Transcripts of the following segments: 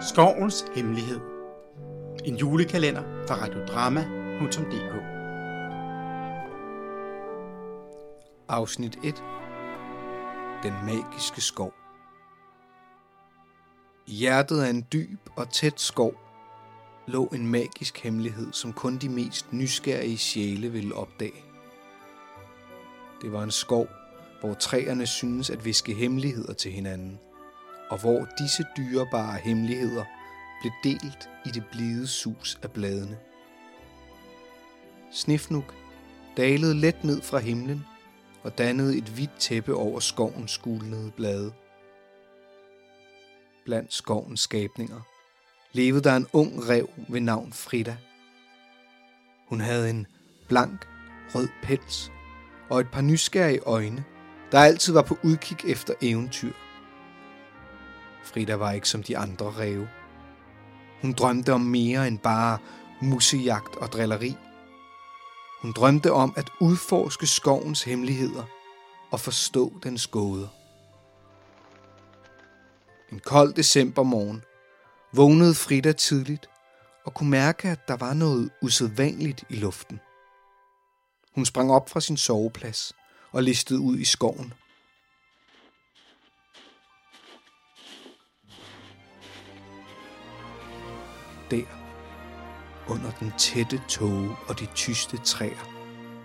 Skovens Hemmelighed. En julekalender fra radiodrama.dk Afsnit 1 Den magiske skov. I hjertet af en dyb og tæt skov lå en magisk hemmelighed, som kun de mest nysgerrige sjæle ville opdage. Det var en skov, hvor træerne synes at viske hemmeligheder til hinanden – og hvor disse dyrebare hemmeligheder blev delt i det blide sus af bladene. Snifnuk dalede let ned fra himlen og dannede et hvidt tæppe over skovens skulnede blade. Blandt skovens skabninger levede der en ung rev ved navn Frida. Hun havde en blank, rød pels og et par nysgerrige øjne, der altid var på udkig efter eventyr. Frida var ikke som de andre ræve. Hun drømte om mere end bare musejagt og drilleri. Hun drømte om at udforske skovens hemmeligheder og forstå dens gåder. En kold decembermorgen vågnede Frida tidligt og kunne mærke, at der var noget usædvanligt i luften. Hun sprang op fra sin soveplads og listede ud i skoven. Der, under den tætte tåge og de tyste træer,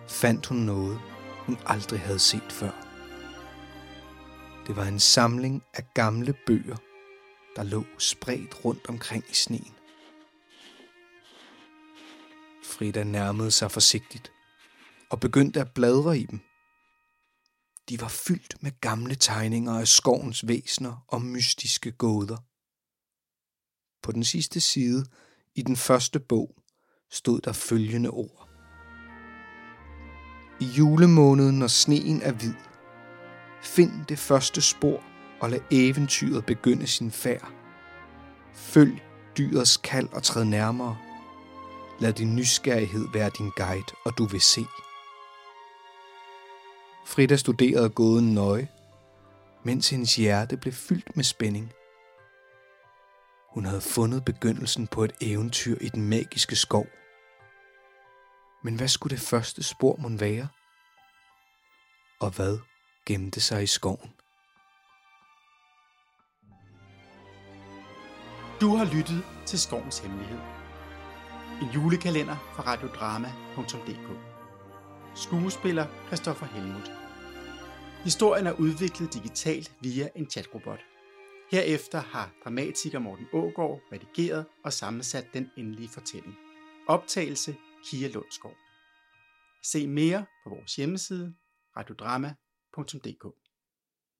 fandt hun noget, hun aldrig havde set før. Det var en samling af gamle bøger, der lå spredt rundt omkring i sneen. Frida nærmede sig forsigtigt og begyndte at bladre i dem. De var fyldt med gamle tegninger af skovens væsner og mystiske gåder. På den sidste side i den første bog stod der følgende ord. I julemåneden, når sneen er hvid, find det første spor og lad eventyret begynde sin færd. Følg dyrets kald og træd nærmere. Lad din nysgerrighed være din guide, og du vil se. Frida studerede gåden nøje, mens hendes hjerte blev fyldt med spænding – hun havde fundet begyndelsen på et eventyr i den magiske skov. Men hvad skulle det første spor mon være? Og hvad gemte sig i skoven? Du har lyttet til Skovens Hemmelighed. En julekalender fra radiodrama.dk Skuespiller Christoffer Helmut Historien er udviklet digitalt via en chatrobot. Herefter har dramatiker Morten Ågård redigeret og sammensat den endelige fortælling. Optagelse Kia Lundsgaard. Se mere på vores hjemmeside radiodrama.dk